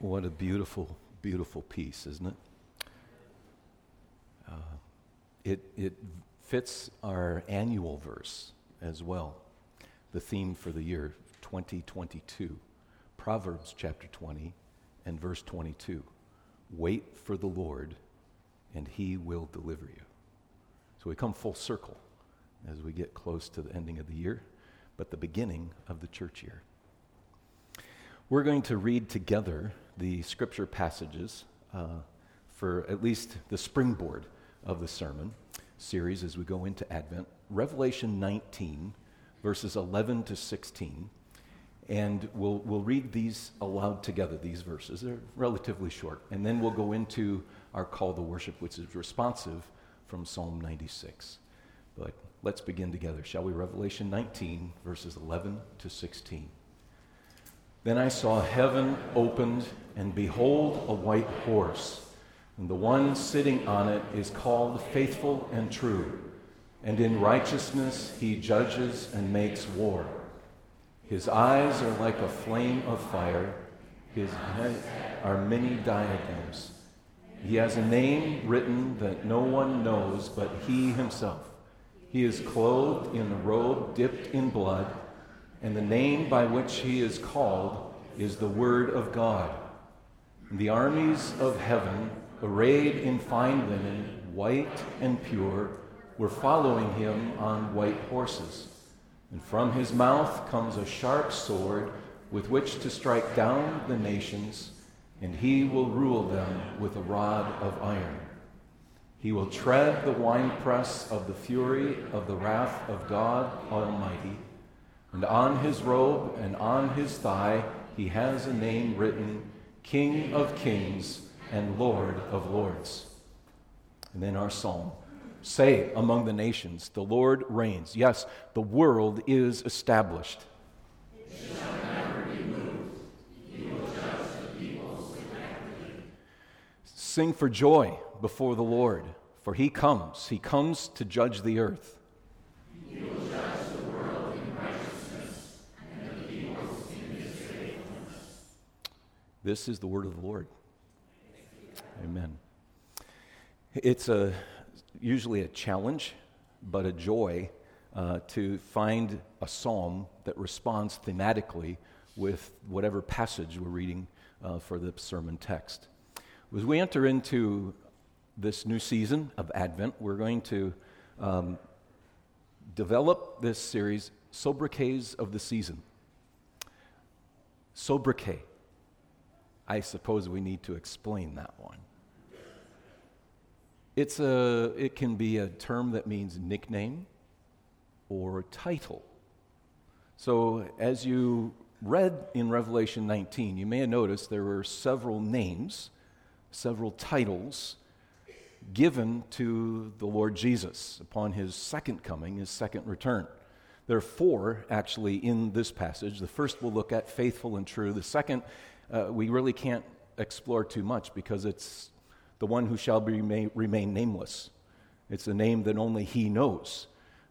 What a beautiful, beautiful piece, isn't it? Uh, it, it fits our annual verse as well, the theme for the year 2022. Proverbs chapter 20 and verse 22. Wait for the Lord, and he will deliver you. So we come full circle as we get close to the ending of the year, but the beginning of the church year. We're going to read together the scripture passages uh, for at least the springboard of the sermon series as we go into Advent. Revelation 19, verses 11 to 16. And we'll, we'll read these aloud together, these verses. They're relatively short. And then we'll go into our call to worship, which is responsive from Psalm 96. But let's begin together, shall we? Revelation 19, verses 11 to 16. Then I saw heaven opened, and behold, a white horse. And the one sitting on it is called Faithful and True. And in righteousness he judges and makes war. His eyes are like a flame of fire, his head are many diadems. He has a name written that no one knows but he himself. He is clothed in a robe dipped in blood and the name by which he is called is the Word of God. The armies of heaven, arrayed in fine linen, white and pure, were following him on white horses. And from his mouth comes a sharp sword with which to strike down the nations, and he will rule them with a rod of iron. He will tread the winepress of the fury of the wrath of God Almighty. And on his robe and on his thigh he has a name written King of Kings and Lord of Lords. And then our psalm Say among the nations, the Lord reigns. Yes, the world is established. Sing for joy before the Lord, for he comes. He comes to judge the earth. This is the word of the Lord. Amen. It's a, usually a challenge, but a joy uh, to find a psalm that responds thematically with whatever passage we're reading uh, for the sermon text. As we enter into this new season of Advent, we're going to um, develop this series, Sobriquets of the Season. Sobriquet. I suppose we need to explain that one. It's a, it can be a term that means nickname or title. So, as you read in Revelation 19, you may have noticed there were several names, several titles given to the Lord Jesus upon his second coming, his second return. There are four actually in this passage. The first we'll look at faithful and true. The second uh, we really can't explore too much because it's the one who shall remain, remain nameless. It's a name that only he knows.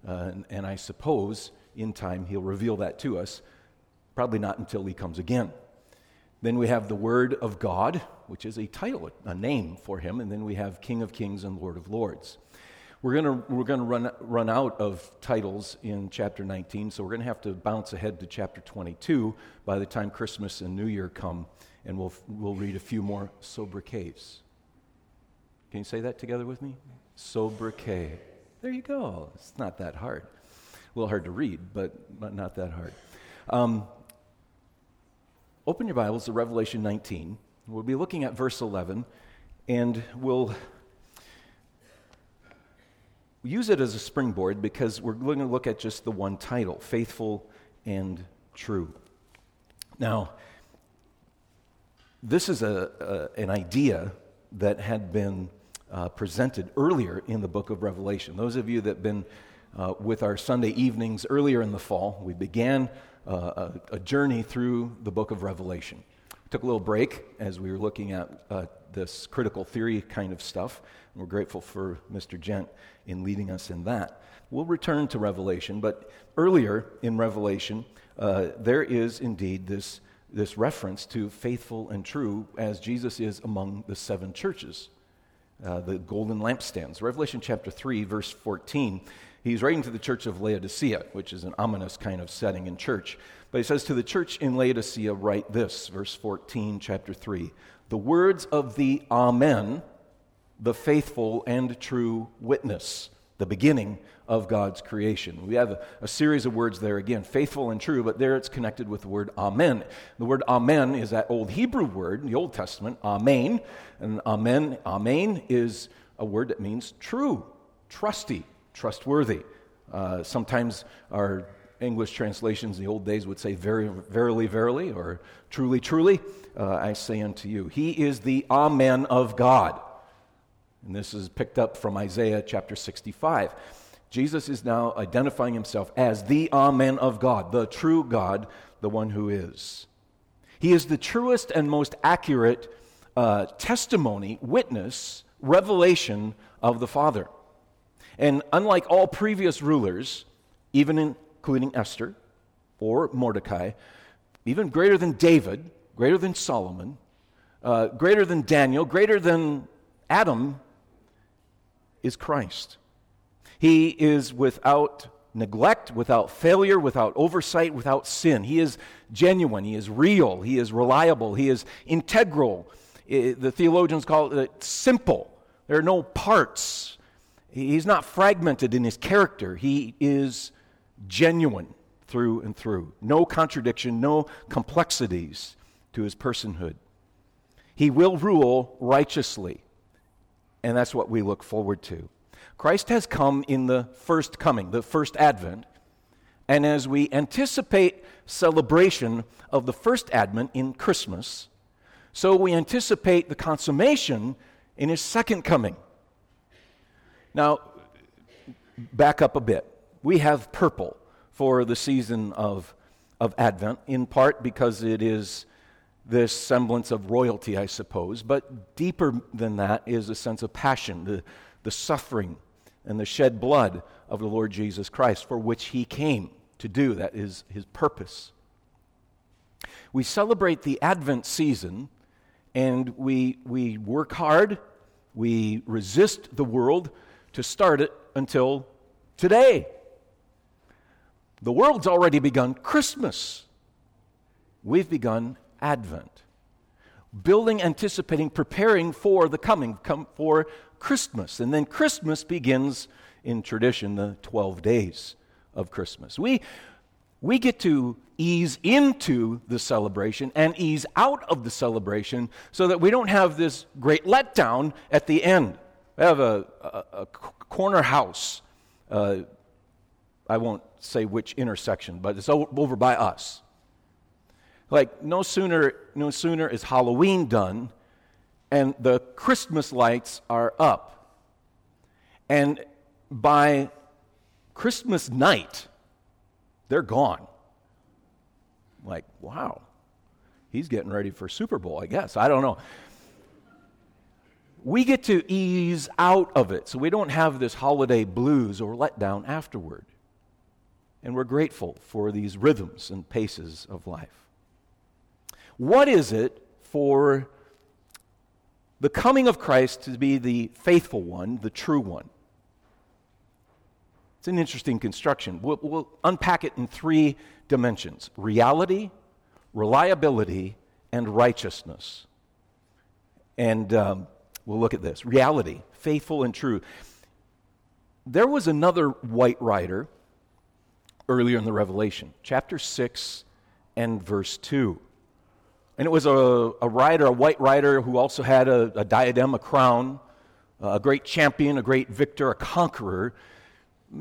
Uh, and, and I suppose in time he'll reveal that to us, probably not until he comes again. Then we have the Word of God, which is a title, a name for him. And then we have King of Kings and Lord of Lords. We're going we're gonna run, run out of titles in chapter 19, so we're going to have to bounce ahead to chapter 22 by the time Christmas and New Year come, and we'll, we'll read a few more sobriquets. Can you say that together with me? Sobriquet. There you go. It's not that hard. A little hard to read, but, but not that hard. Um, open your Bibles to Revelation 19. We'll be looking at verse 11, and we'll use it as a springboard because we're going to look at just the one title faithful and true. Now, this is a, a an idea that had been uh, presented earlier in the book of Revelation. Those of you that have been uh, with our Sunday evenings earlier in the fall, we began uh, a, a, journey through the book of Revelation. Took a little break as we were looking at uh, this critical theory kind of stuff. And We're grateful for Mr. Gent in leading us in that. We'll return to Revelation, but earlier in Revelation, uh, there is indeed this this reference to faithful and true as Jesus is among the seven churches, uh, the golden lampstands. Revelation chapter 3, verse 14. He's writing to the church of Laodicea, which is an ominous kind of setting in church. But he says, To the church in Laodicea, write this, verse 14, chapter 3 The words of the Amen, the faithful and true witness, the beginning of God's creation. We have a, a, series of words there again, faithful and true, but there it's connected with the word amen. The word amen is that old Hebrew word in the Old Testament, amen. And amen, amen is a word that means true, trusty, trustworthy. Uh, sometimes our English translations in the old days would say very, verily, verily, or truly, truly. Uh, I say unto you, He is the Amen of God. And this is picked up from Isaiah chapter 65. Jesus is now identifying himself as the Amen of God, the true God, the one who is. He is the truest and most accurate uh, testimony, witness, revelation of the Father. And unlike all previous rulers, even including Esther or Mordecai, even greater than David, greater than Solomon, uh, greater than Daniel, greater than Adam, is Christ. He is without neglect, without failure, without oversight, without sin. He is genuine, he is real, he is reliable, he is integral. The theologians call it simple. There are no parts. He's not fragmented in his character. He is genuine through and through. No contradiction, no complexities to his personhood. He will rule righteously, and that's what we look forward to. Christ has come in the first coming, the first advent. And as we anticipate celebration of the first advent in Christmas, so we anticipate the consummation in his second coming. Now, back up a bit. We have purple for the season of, of Advent, in part because it is this semblance of royalty, I suppose, but deeper than that is a sense of passion, the, the suffering and the shed blood of the Lord Jesus Christ, for which he came to do. That is his purpose. We celebrate the Advent season and we, we work hard, we resist the world to start it until today. The world's already begun Christmas. We've begun Advent. Building, anticipating, preparing for the coming, come for Christmas. And then Christmas begins in tradition, the 12 days of Christmas. We, we get to ease into the celebration and ease out of the celebration so that we don't have this great letdown at the end. We have a, a, a corner house. Uh, I won't say which intersection, but it's over by us. Like, no sooner, no sooner is Halloween done and the Christmas lights are up. And by Christmas night, they're gone. Like, wow, he's getting ready for Super Bowl, I guess. I don't know. We get to ease out of it so we don't have this holiday blues or letdown afterward. And we're grateful for these rhythms and paces of life. What is it for the coming of Christ to be the faithful one, the true one. It's an interesting construction. We'll, we'll unpack it in three dimensions reality, reliability, and righteousness. And um, we'll look at this reality, faithful and true. There was another white rider earlier in the Revelation, chapter 6 and verse 2. And it was a, a rider, a white rider, who also had a, a diadem, a crown, uh, a great champion, a great victor, a conqueror,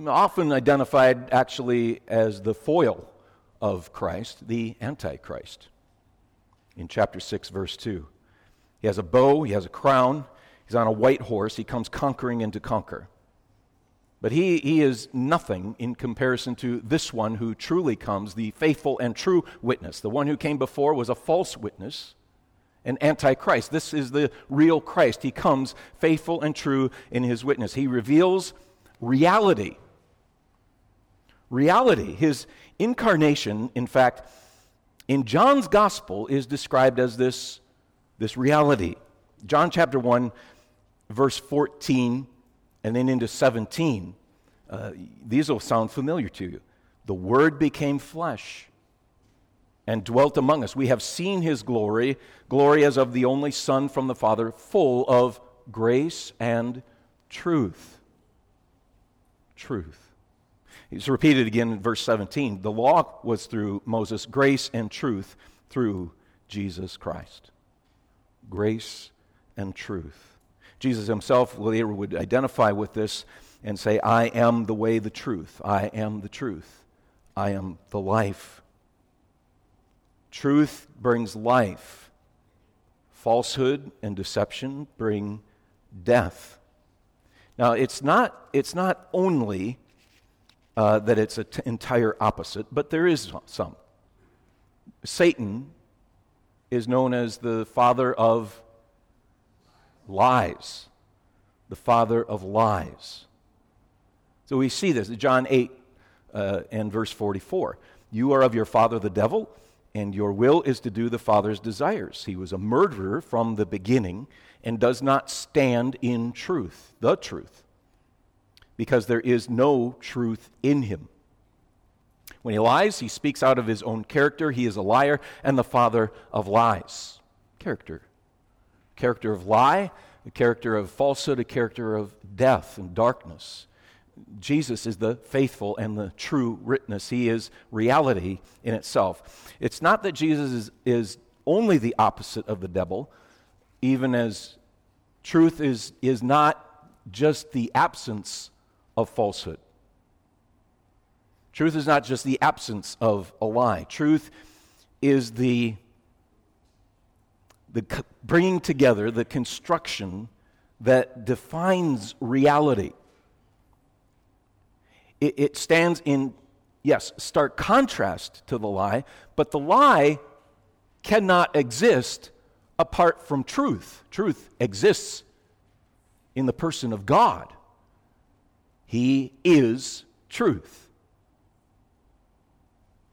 often identified actually as the foil of Christ, the Antichrist. In chapter 6, verse 2. He has a bow, he has a crown, he's on a white horse, he comes conquering and to conquer. But he, he is nothing in comparison to this one who truly comes, the faithful and true witness. The one who came before was a false witness, an antichrist. This is the real Christ. He comes faithful and true in his witness. He reveals reality. Reality. His incarnation, in fact, in John's gospel is described as this, this reality. John chapter 1, verse 14, and then into 17. Uh, these will sound familiar to you. The Word became flesh and dwelt among us. We have seen his glory, glory as of the only Son from the Father, full of grace and truth. Truth. It's repeated again in verse 17. The law was through Moses, grace and truth through Jesus Christ. Grace and truth. Jesus himself later would identify with this and say, I am the way, the truth. I am the truth. I am the life. Truth brings life. Falsehood and deception bring death. Now, it's not, it's not only uh, that it's an t- entire opposite, but there is some. Satan is known as the father of lies. The father of lies. So we see this, John 8 uh, and verse 44. You are of your father the devil, and your will is to do the Father's desires. He was a murderer from the beginning and does not stand in truth, the truth, because there is no truth in him. When he lies, he speaks out of his own character. He is a liar and the father of lies. Character. Character of lie, a character of falsehood, a character of death and darkness. Jesus is the faithful and the true witness. He is reality in itself. It's not that Jesus is, is only the opposite of the devil, even as truth is, is not just the absence of falsehood. Truth is not just the absence of a lie. Truth is the, the bringing together, the construction that defines reality it, it stands in, yes, stark contrast to the lie, but the lie cannot exist apart from truth. Truth exists in the person of God. He is truth.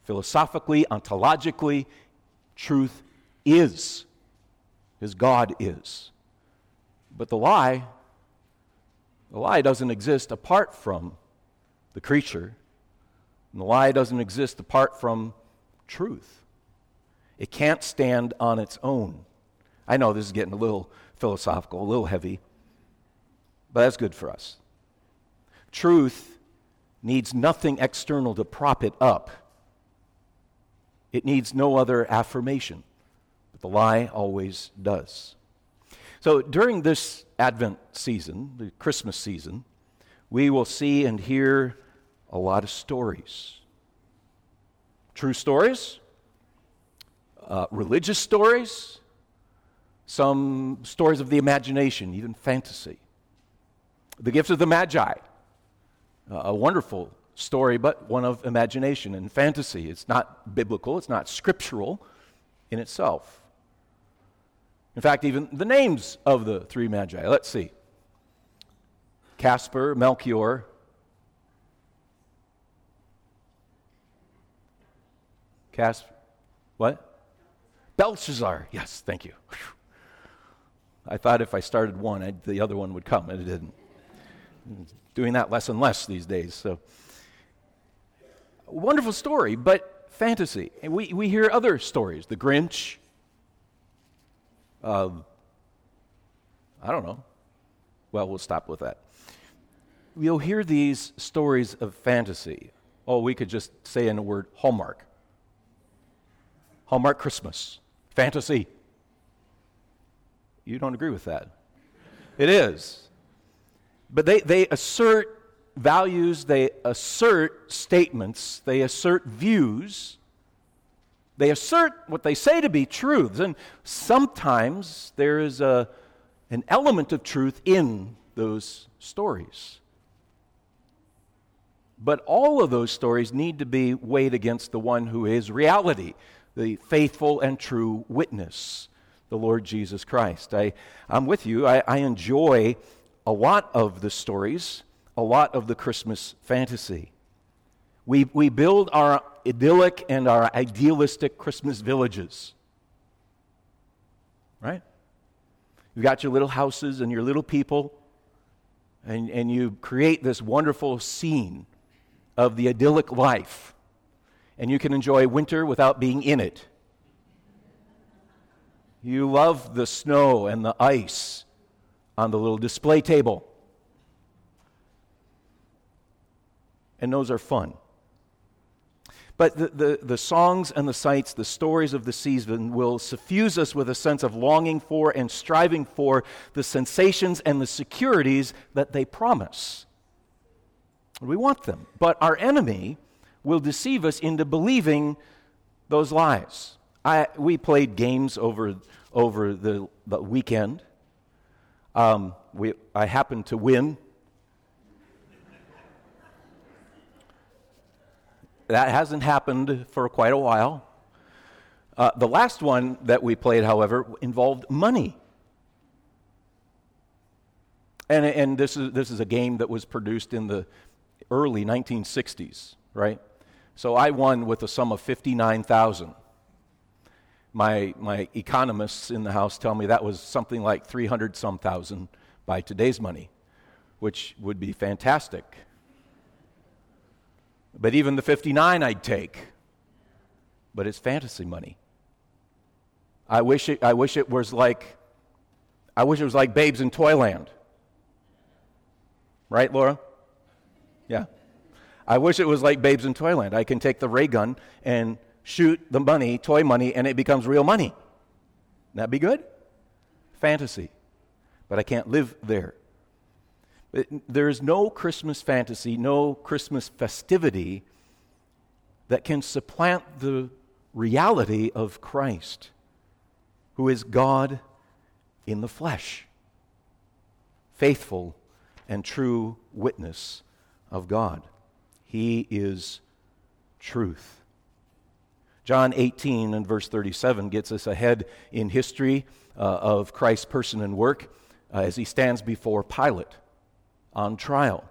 Philosophically, ontologically, truth is, as God is. But the lie, the lie doesn't exist apart from the creature. And the lie doesn't exist apart from truth. It can't stand on its own. I know this is getting a little philosophical, a little heavy, but that's good for us. Truth needs nothing external to prop it up, it needs no other affirmation. The lie always does. So during this Advent season, the Christmas season, we will see and hear a lot of stories. True stories, uh, religious stories, some stories of the imagination, even fantasy. The Gifts of the Magi, uh, a wonderful story, but one of imagination and fantasy. It's not biblical, it's not scriptural in itself. In fact, even the names of the three magi, let's see Casper, Melchior, Casper, what? Balthazar. Yes, thank you. I thought if I started one, I'd, the other one would come, and it didn't. Doing that less and less these days. So, wonderful story, but fantasy. And we, we hear other stories. The Grinch. I don't know. Well, we'll stop with that. You'll hear these stories of fantasy. Oh, we could just say in a word Hallmark. Hallmark Christmas, fantasy. You don't agree with that? It is. But they, they assert values, they assert statements, they assert views, they assert what they say to be truths. And sometimes there is a, an element of truth in those stories. But all of those stories need to be weighed against the one who is reality, the faithful and true witness, the Lord Jesus Christ. I, I'm with you. I, I enjoy a lot of the stories, a lot of the Christmas fantasy. We, we build our idyllic and our idealistic Christmas villages. Right? You've got your little houses and your little people, and, and you create this wonderful scene of the idyllic life. And you can enjoy winter without being in it. You love the snow and the ice on the little display table. And those are fun. But the, the, the, songs and the sights, the stories of the season will suffuse us with a sense of longing for and striving for the sensations and the securities that they promise. We want them. But our enemy will deceive us into believing those lies. I, we played games over, over the, the weekend. Um, we, I happened to win That hasn't happened for quite a while. Uh, the last one that we played, however, involved money. And, and this, is, this is a game that was produced in the early 1960s, right? So I won with a sum of 59,000. My, my economists in the house tell me that was something like 300 some thousand by today's money, which would be fantastic. But even the 59 I'd take. But it's fantasy money. I wish it, I wish it was like I wish it was like Babes in Toyland. Right, Laura? Yeah. I wish it was like Babes in Toyland. I can take the ray gun and shoot the money, toy money, and it becomes real money. That'd be good? Fantasy. But I can't live there. There is no Christmas fantasy, no Christmas festivity that can supplant the reality of Christ, who is God in the flesh, faithful and true witness of God. He is truth. John 18 and verse 37 gets us ahead in history uh, of Christ's person and work uh, as he stands before Pilate on trial.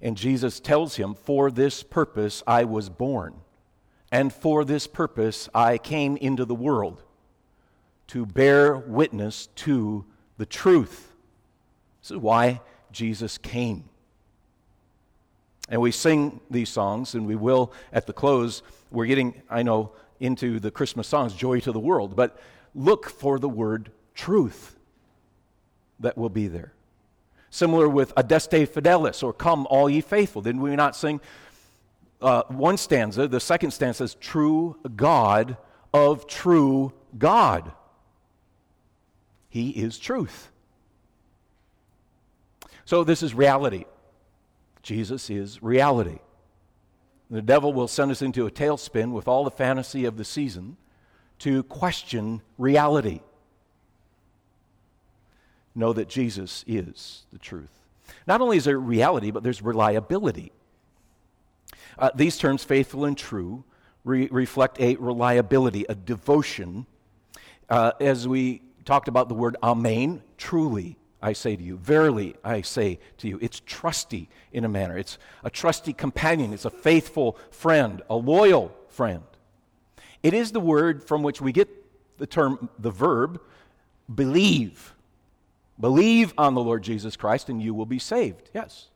And Jesus tells him, For this purpose I was born, and for this purpose I came into the world to bear witness to the truth. This is why Jesus came. And we sing these songs, and we will at the close. We're getting, I know, into the Christmas songs, Joy to the World, but look for the word truth that will be there. Similar with Adeste Fideles or Come All Ye Faithful. Didn't we not sing uh, one stanza? The second stanza says, True God of true God. He is truth. So this is reality. Jesus is reality. The devil will send us into a tailspin with all the fantasy of the season to question reality know that Jesus is the truth. Not only is there reality, but there's reliability. Uh, these terms, faithful and true, re- reflect a reliability, a devotion. Uh, as we talked about the word amen, truly, I say to you, verily, I say to you. It's trusty in a manner. It's a trusty companion. It's a faithful friend, a loyal friend. It is the word from which we get the term, the verb, believe. Believe on the Lord Jesus Christ and you will be saved. Yes.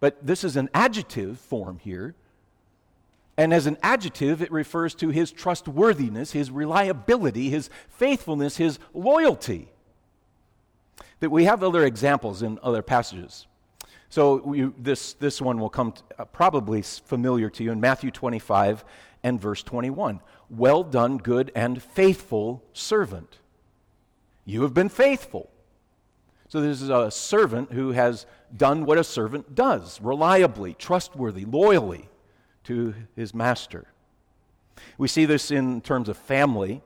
But this is an adjective form here. And as an adjective, it refers to his trustworthiness, his reliability, his faithfulness, his loyalty. That we have other examples in other passages. So we, this, this one will come to, uh, probably familiar to you in Matthew 25 and verse 21. Well done, good and faithful servant. You have been faithful. So this is a servant who has done what a servant does reliably, trustworthy, loyally to his master. We see this in terms of family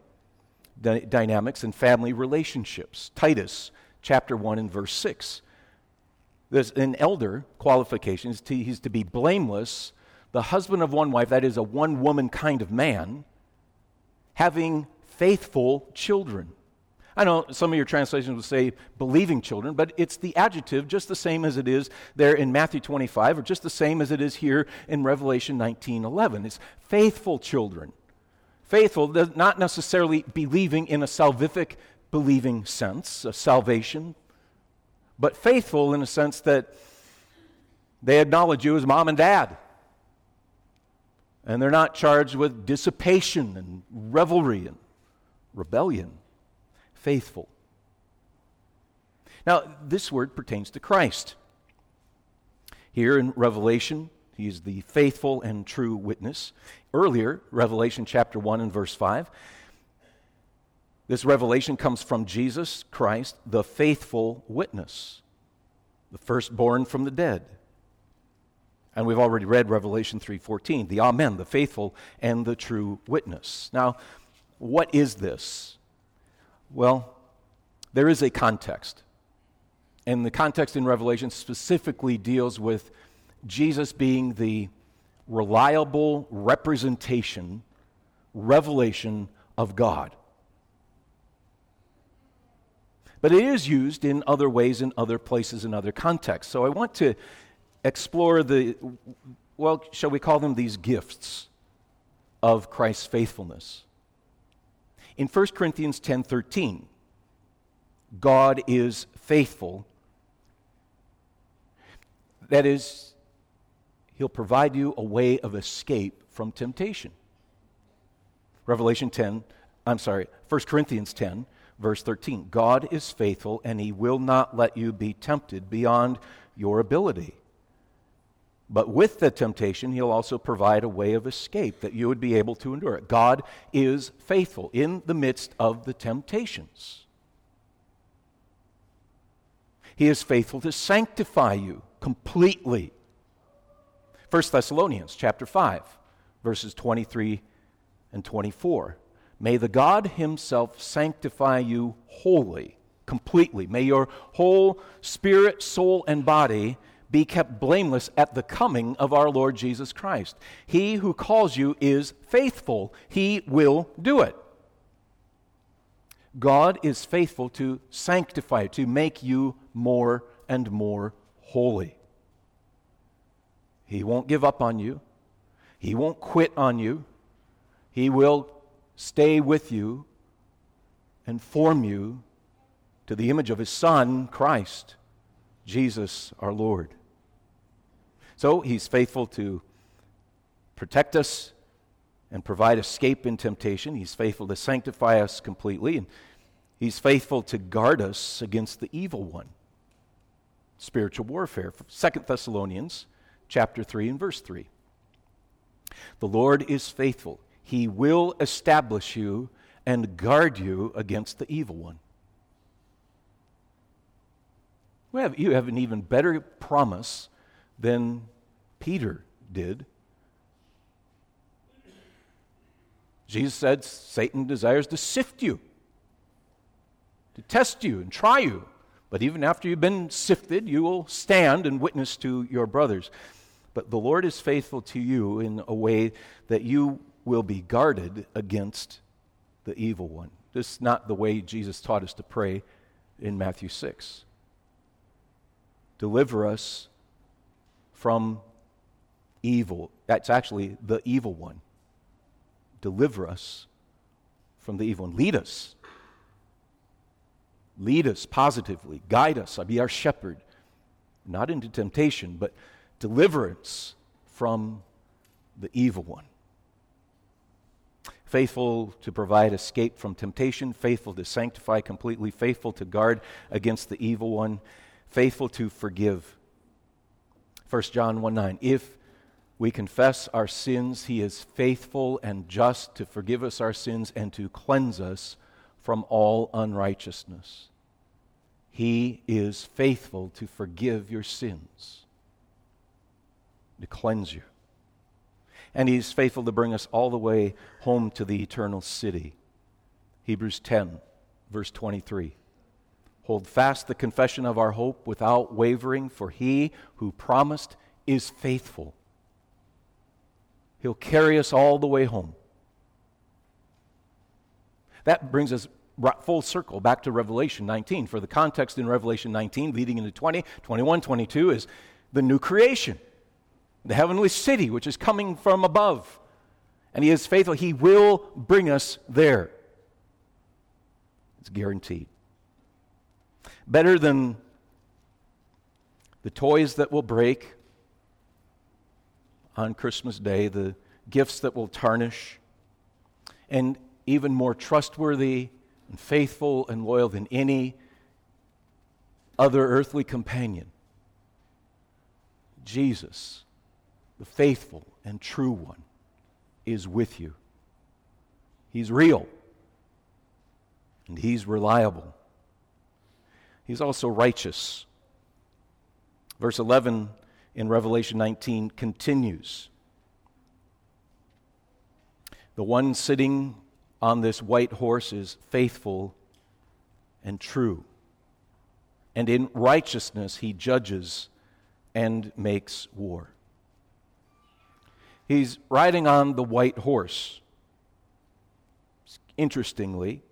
dy- dynamics and family relationships. Titus chapter 1 and verse 6. There's an elder qualifications. To, he's to be blameless, the husband of one wife, that is a one woman kind of man, having faithful children I know some of your translations will say believing children, but it's the adjective just the same as it is there in Matthew 25, or just the same as it is here in Revelation 19 11. It's faithful children. Faithful, not necessarily believing in a salvific believing sense of salvation, but faithful in a sense that they acknowledge you as mom and dad. And they're not charged with dissipation and revelry and rebellion. Faithful. Now, this word pertains to Christ. Here in Revelation, he is the faithful and true witness. Earlier, Revelation chapter 1 and verse 5, this revelation comes from Jesus Christ, the faithful witness, the firstborn from the dead. And we've already read Revelation 3:14, the Amen, the faithful and the true witness. Now, what is this? Well, there is a context. And the context in Revelation specifically deals with Jesus being the reliable representation, revelation of God. But it is used in other ways, in other places, in other contexts. So I want to explore the, well, shall we call them these gifts of Christ's faithfulness? In 1 Corinthians 10:13, God is faithful. That is, he'll provide you a way of escape from temptation. Revelation 10, I'm sorry, 1 Corinthians 10, verse 13. God is faithful, and he will not let you be tempted beyond your ability. But with the temptation, he'll also provide a way of escape that you would be able to endure it. God is faithful in the midst of the temptations. He is faithful to sanctify you completely. 1 Thessalonians chapter 5, verses 23 and 24. May the God Himself sanctify you wholly, completely. May your whole spirit, soul, and body be kept blameless at the coming of our Lord Jesus Christ. He who calls you is faithful, He will do it. God is faithful to sanctify, to make you more and more holy. He won't give up on you. He won't quit on you. He will stay with you and form you to the image of his Son, Christ, Jesus our Lord. So he's faithful to protect us and provide escape in temptation. He's faithful to sanctify us completely, and he's faithful to guard us against the evil one. Spiritual warfare. Second Thessalonians chapter 3 and verse 3. The Lord is faithful he will establish you and guard you against the evil one. You have an even better promise than Peter did. Jesus said Satan desires to sift you, to test you and try you. But even after you've been sifted, you will stand and witness to your brothers. But the Lord is faithful to you in a way that you will be guarded against the evil one. This is not the way Jesus taught us to pray in Matthew 6. Deliver us from evil. That's actually the evil one. Deliver us from the evil one. Lead us. Lead us positively. Guide us. Be our shepherd. Not into temptation, but deliverance from the evil one faithful to provide escape from temptation, faithful to sanctify completely, faithful to guard against the evil one, faithful to forgive. 1 John 1 9. If we confess our sins, he is faithful and just to forgive us our sins and to cleanse us from all unrighteousness. He is faithful to forgive your sins, to cleanse you and he's faithful to bring us all the way home to the eternal city. Hebrews 10, verse 23. Hold fast the confession of our hope without wavering, for he who promised is faithful. He'll carry us all the way home. That brings us full circle back to Revelation 19. For the context in Revelation 19, leading into 20, 21, 22, is the new creation, the heavenly city, which is coming from above. And He is faithful. He will bring us there. It's guaranteed. Better than the toys that will break on Christmas Day, the gifts that will tarnish, and even more trustworthy and faithful and loyal than any other earthly companion. Jesus, the faithful and true one, is with you. He's real and he's reliable. He's also righteous. Verse 11 in Revelation 19 continues. The one sitting on this white horse is faithful and true. And in righteousness he judges and makes war. He's riding on the white horse. Interestingly,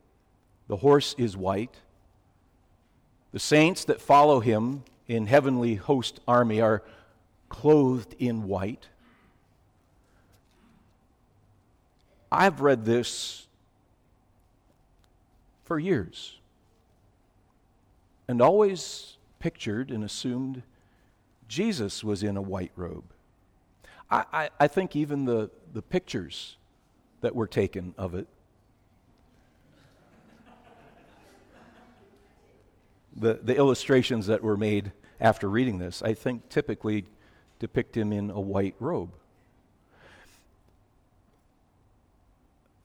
the horse is white. The saints that follow him in heavenly host army are clothed in white. I've read this for years and always pictured and assumed Jesus was in a white robe. I, I, I, think even the, the pictures that were taken of it, the, the illustrations that were made after reading this, I think typically depict him in a white robe.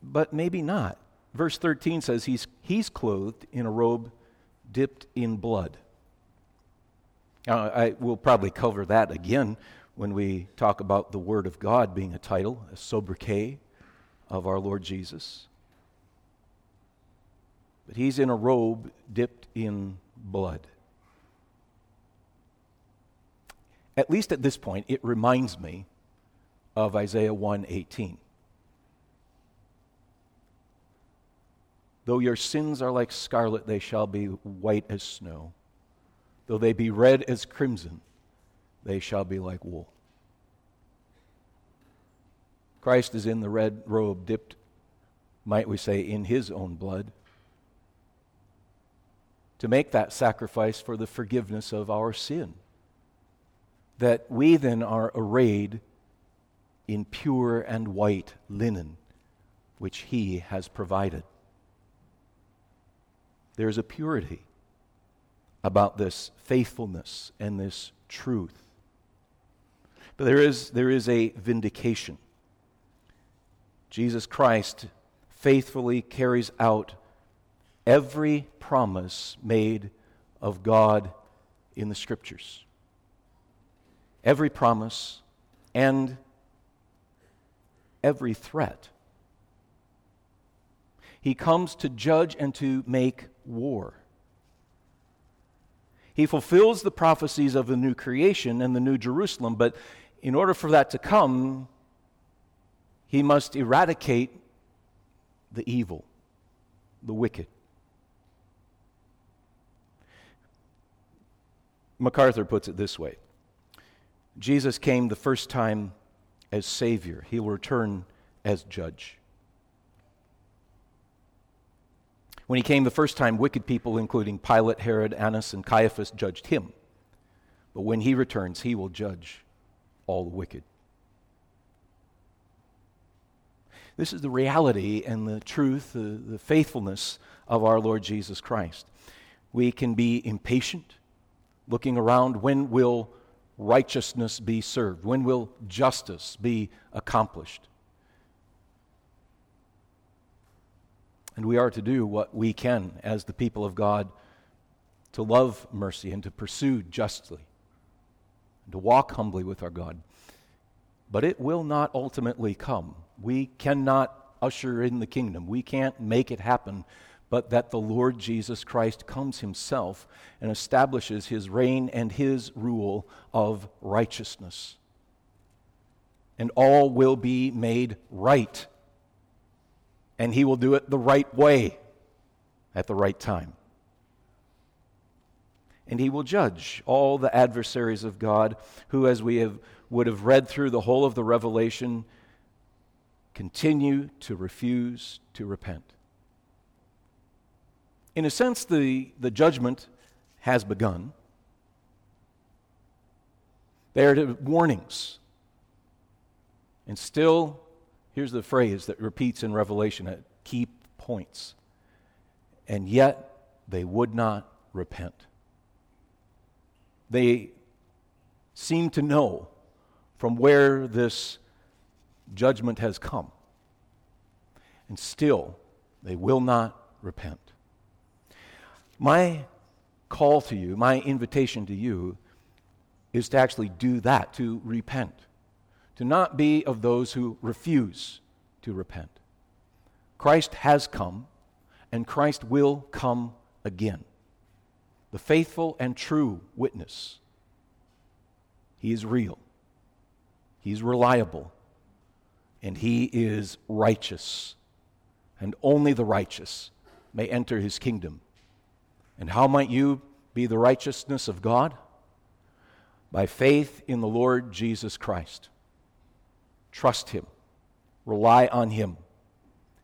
But maybe not. Verse 13 says he's, he's clothed in a robe dipped in blood. Now, I will probably cover that again when we talk about the Word of God being a title, a sobriquet of our Lord Jesus. But he's in a robe dipped in blood. At least at this point, it reminds me of Isaiah 1:18. Though your sins are like scarlet, they shall be white as snow. Though they be red as crimson, they shall be like wool. Christ is in the red robe, dipped, might we say, in his own blood, to make that sacrifice for the forgiveness of our sin. That we then are arrayed in pure and white linen, which he has provided. There's a purity about this faithfulness and this truth. But there is, there is a vindication. Jesus Christ faithfully carries out every promise made of God in the Scriptures. Every promise and every threat. He comes to judge and to make war. He fulfills the prophecies of the new creation and the new Jerusalem, but in order for that to come, he must eradicate the evil, the wicked. MacArthur puts it this way Jesus came the first time as Savior, He will return as Judge. When he came the first time, wicked people, including Pilate, Herod, Annas, and Caiaphas, judged him. But when he returns, he will judge all the wicked. This is the reality and the truth, the, the faithfulness of our Lord Jesus Christ. We can be impatient, looking around when will righteousness be served? When will justice be accomplished? And we are to do what we can as the people of God to love mercy and to pursue justly, and to walk humbly with our God. But it will not ultimately come. We cannot usher in the kingdom, we can't make it happen, but that the Lord Jesus Christ comes himself and establishes his reign and his rule of righteousness. And all will be made right and he will do it the right way. at the right time. And he will judge all the adversaries of God who, as we have, would have read through the whole of the Revelation, continue to refuse to repent. In a sense, the, the judgment has begun. They are warnings. And still, here's the phrase that repeats in Revelation at key points. And yet, they would not repent. They seem to know from where this judgment has come. And still, they will not repent. My call to you, my invitation to you, is to actually do that, to repent, to not be of those who refuse to repent. Christ has come, and Christ will come again. The faithful and true witness. He is real, He's reliable, and He is righteous. And only the righteous may enter His kingdom. And how might you be the righteousness of God? By faith in the Lord Jesus Christ. Trust Him, rely on Him.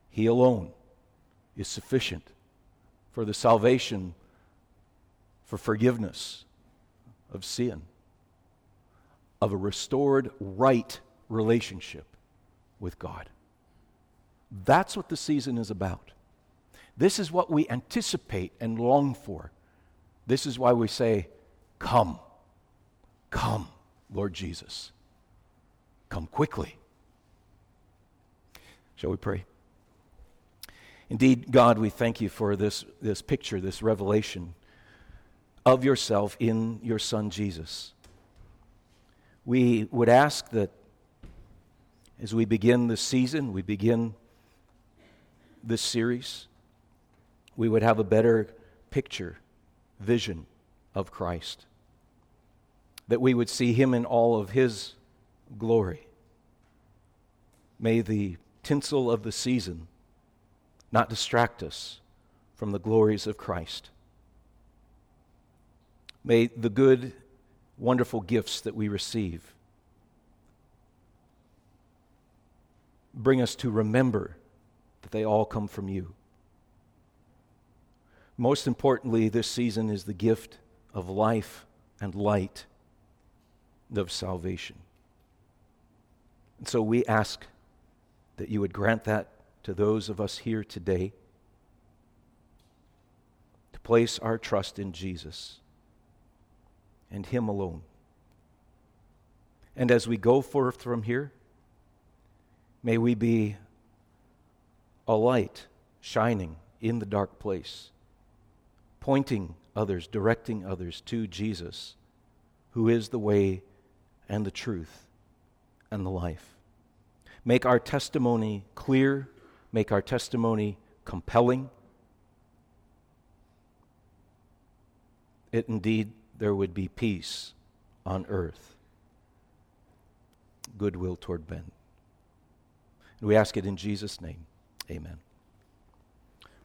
He alone is sufficient for the salvation, for forgiveness of sin, of a restored right relationship with God. That's what the season is about. This is what we anticipate and long for. This is why we say, Come, come, Lord Jesus. Come quickly. Shall we pray? Indeed, God, we thank you for this, this picture, this revelation of yourself in your Son Jesus. We would ask that as we begin this season, we begin this series, we would have a better picture, vision of Christ. That we would see him in all of his glory. May the tinsel of the season not distract us from the glories of Christ. May the good, wonderful gifts that we receive bring us to remember that they all come from you. Most importantly, this season is the gift of life and light of salvation. And so we ask that you would grant that to those of us here today to place our trust in Jesus and Him alone. And as we go forth from here, may we be a light shining in the dark place pointing others, directing others to Jesus, who is the way and the truth and the life. Make our testimony clear, make our testimony compelling. It indeed there would be peace on earth, goodwill toward men. And we ask it in Jesus' name. Amen.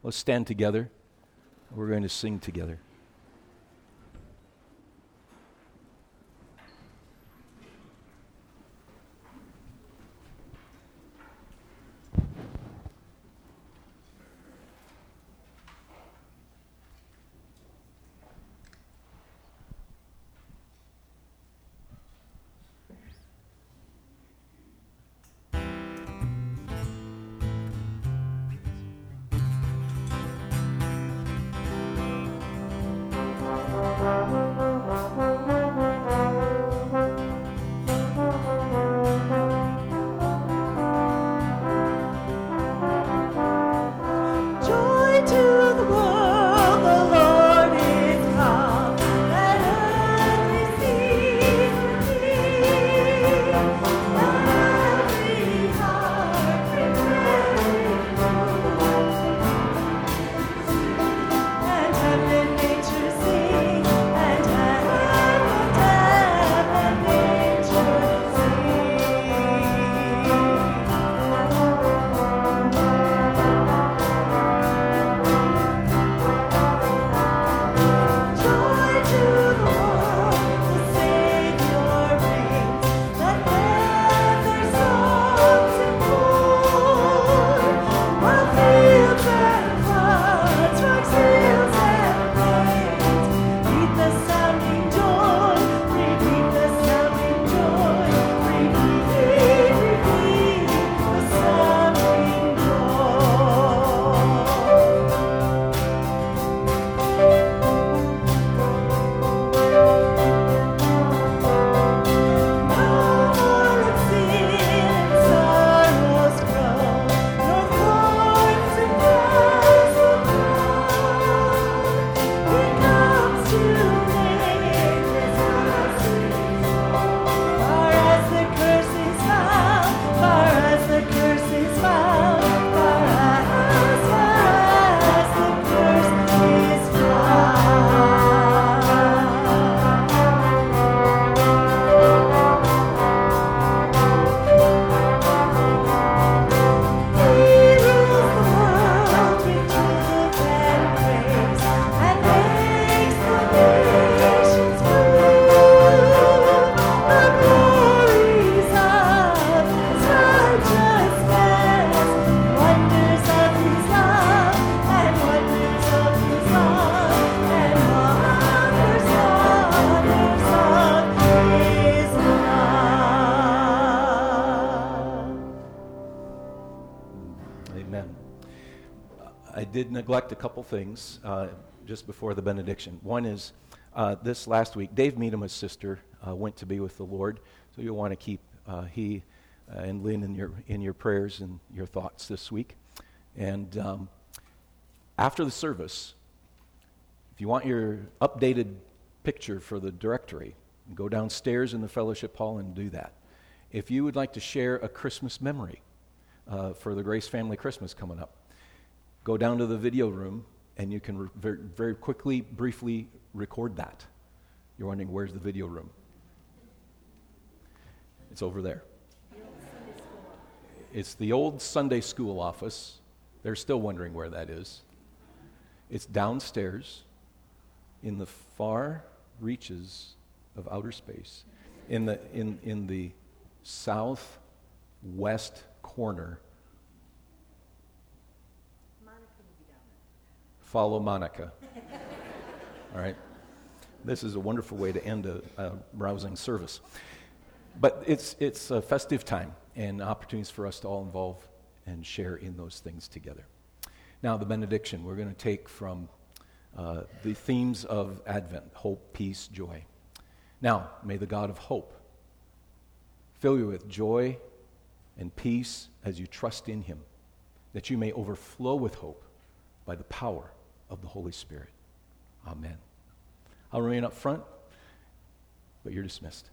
Let's stand together. We're going to sing together. Did neglect a couple things uh, just before the benediction. One is uh, this last week, Dave Meadama's sister uh, went to be with the Lord, so you'll want to keep uh, he uh, and Lynn in your, in your prayers and your thoughts this week. And um, after the service, if you want your updated picture for the directory, go downstairs in the fellowship hall and do that. If you would like to share a Christmas memory uh, for the Grace Family Christmas coming up, go down to the video room and you can re- very, very quickly, briefly record that. You're wondering, where's the video room? It's over there. It's the old Sunday school office. They're still wondering where that is. It's downstairs in the far reaches of outer space, in the, in, in the southwest corner. Follow Monica. All right? This is a wonderful way to end a, a service. But it's, it's a festive time and opportunities for us to all involve and share in those things together. Now, the benediction we're going to take from uh, the themes of Advent hope, peace, joy. Now, may the God of hope fill you with joy and peace as you trust in him, that you may overflow with hope by the power of the Holy Spirit. Amen. I'll remain up front, but you're dismissed.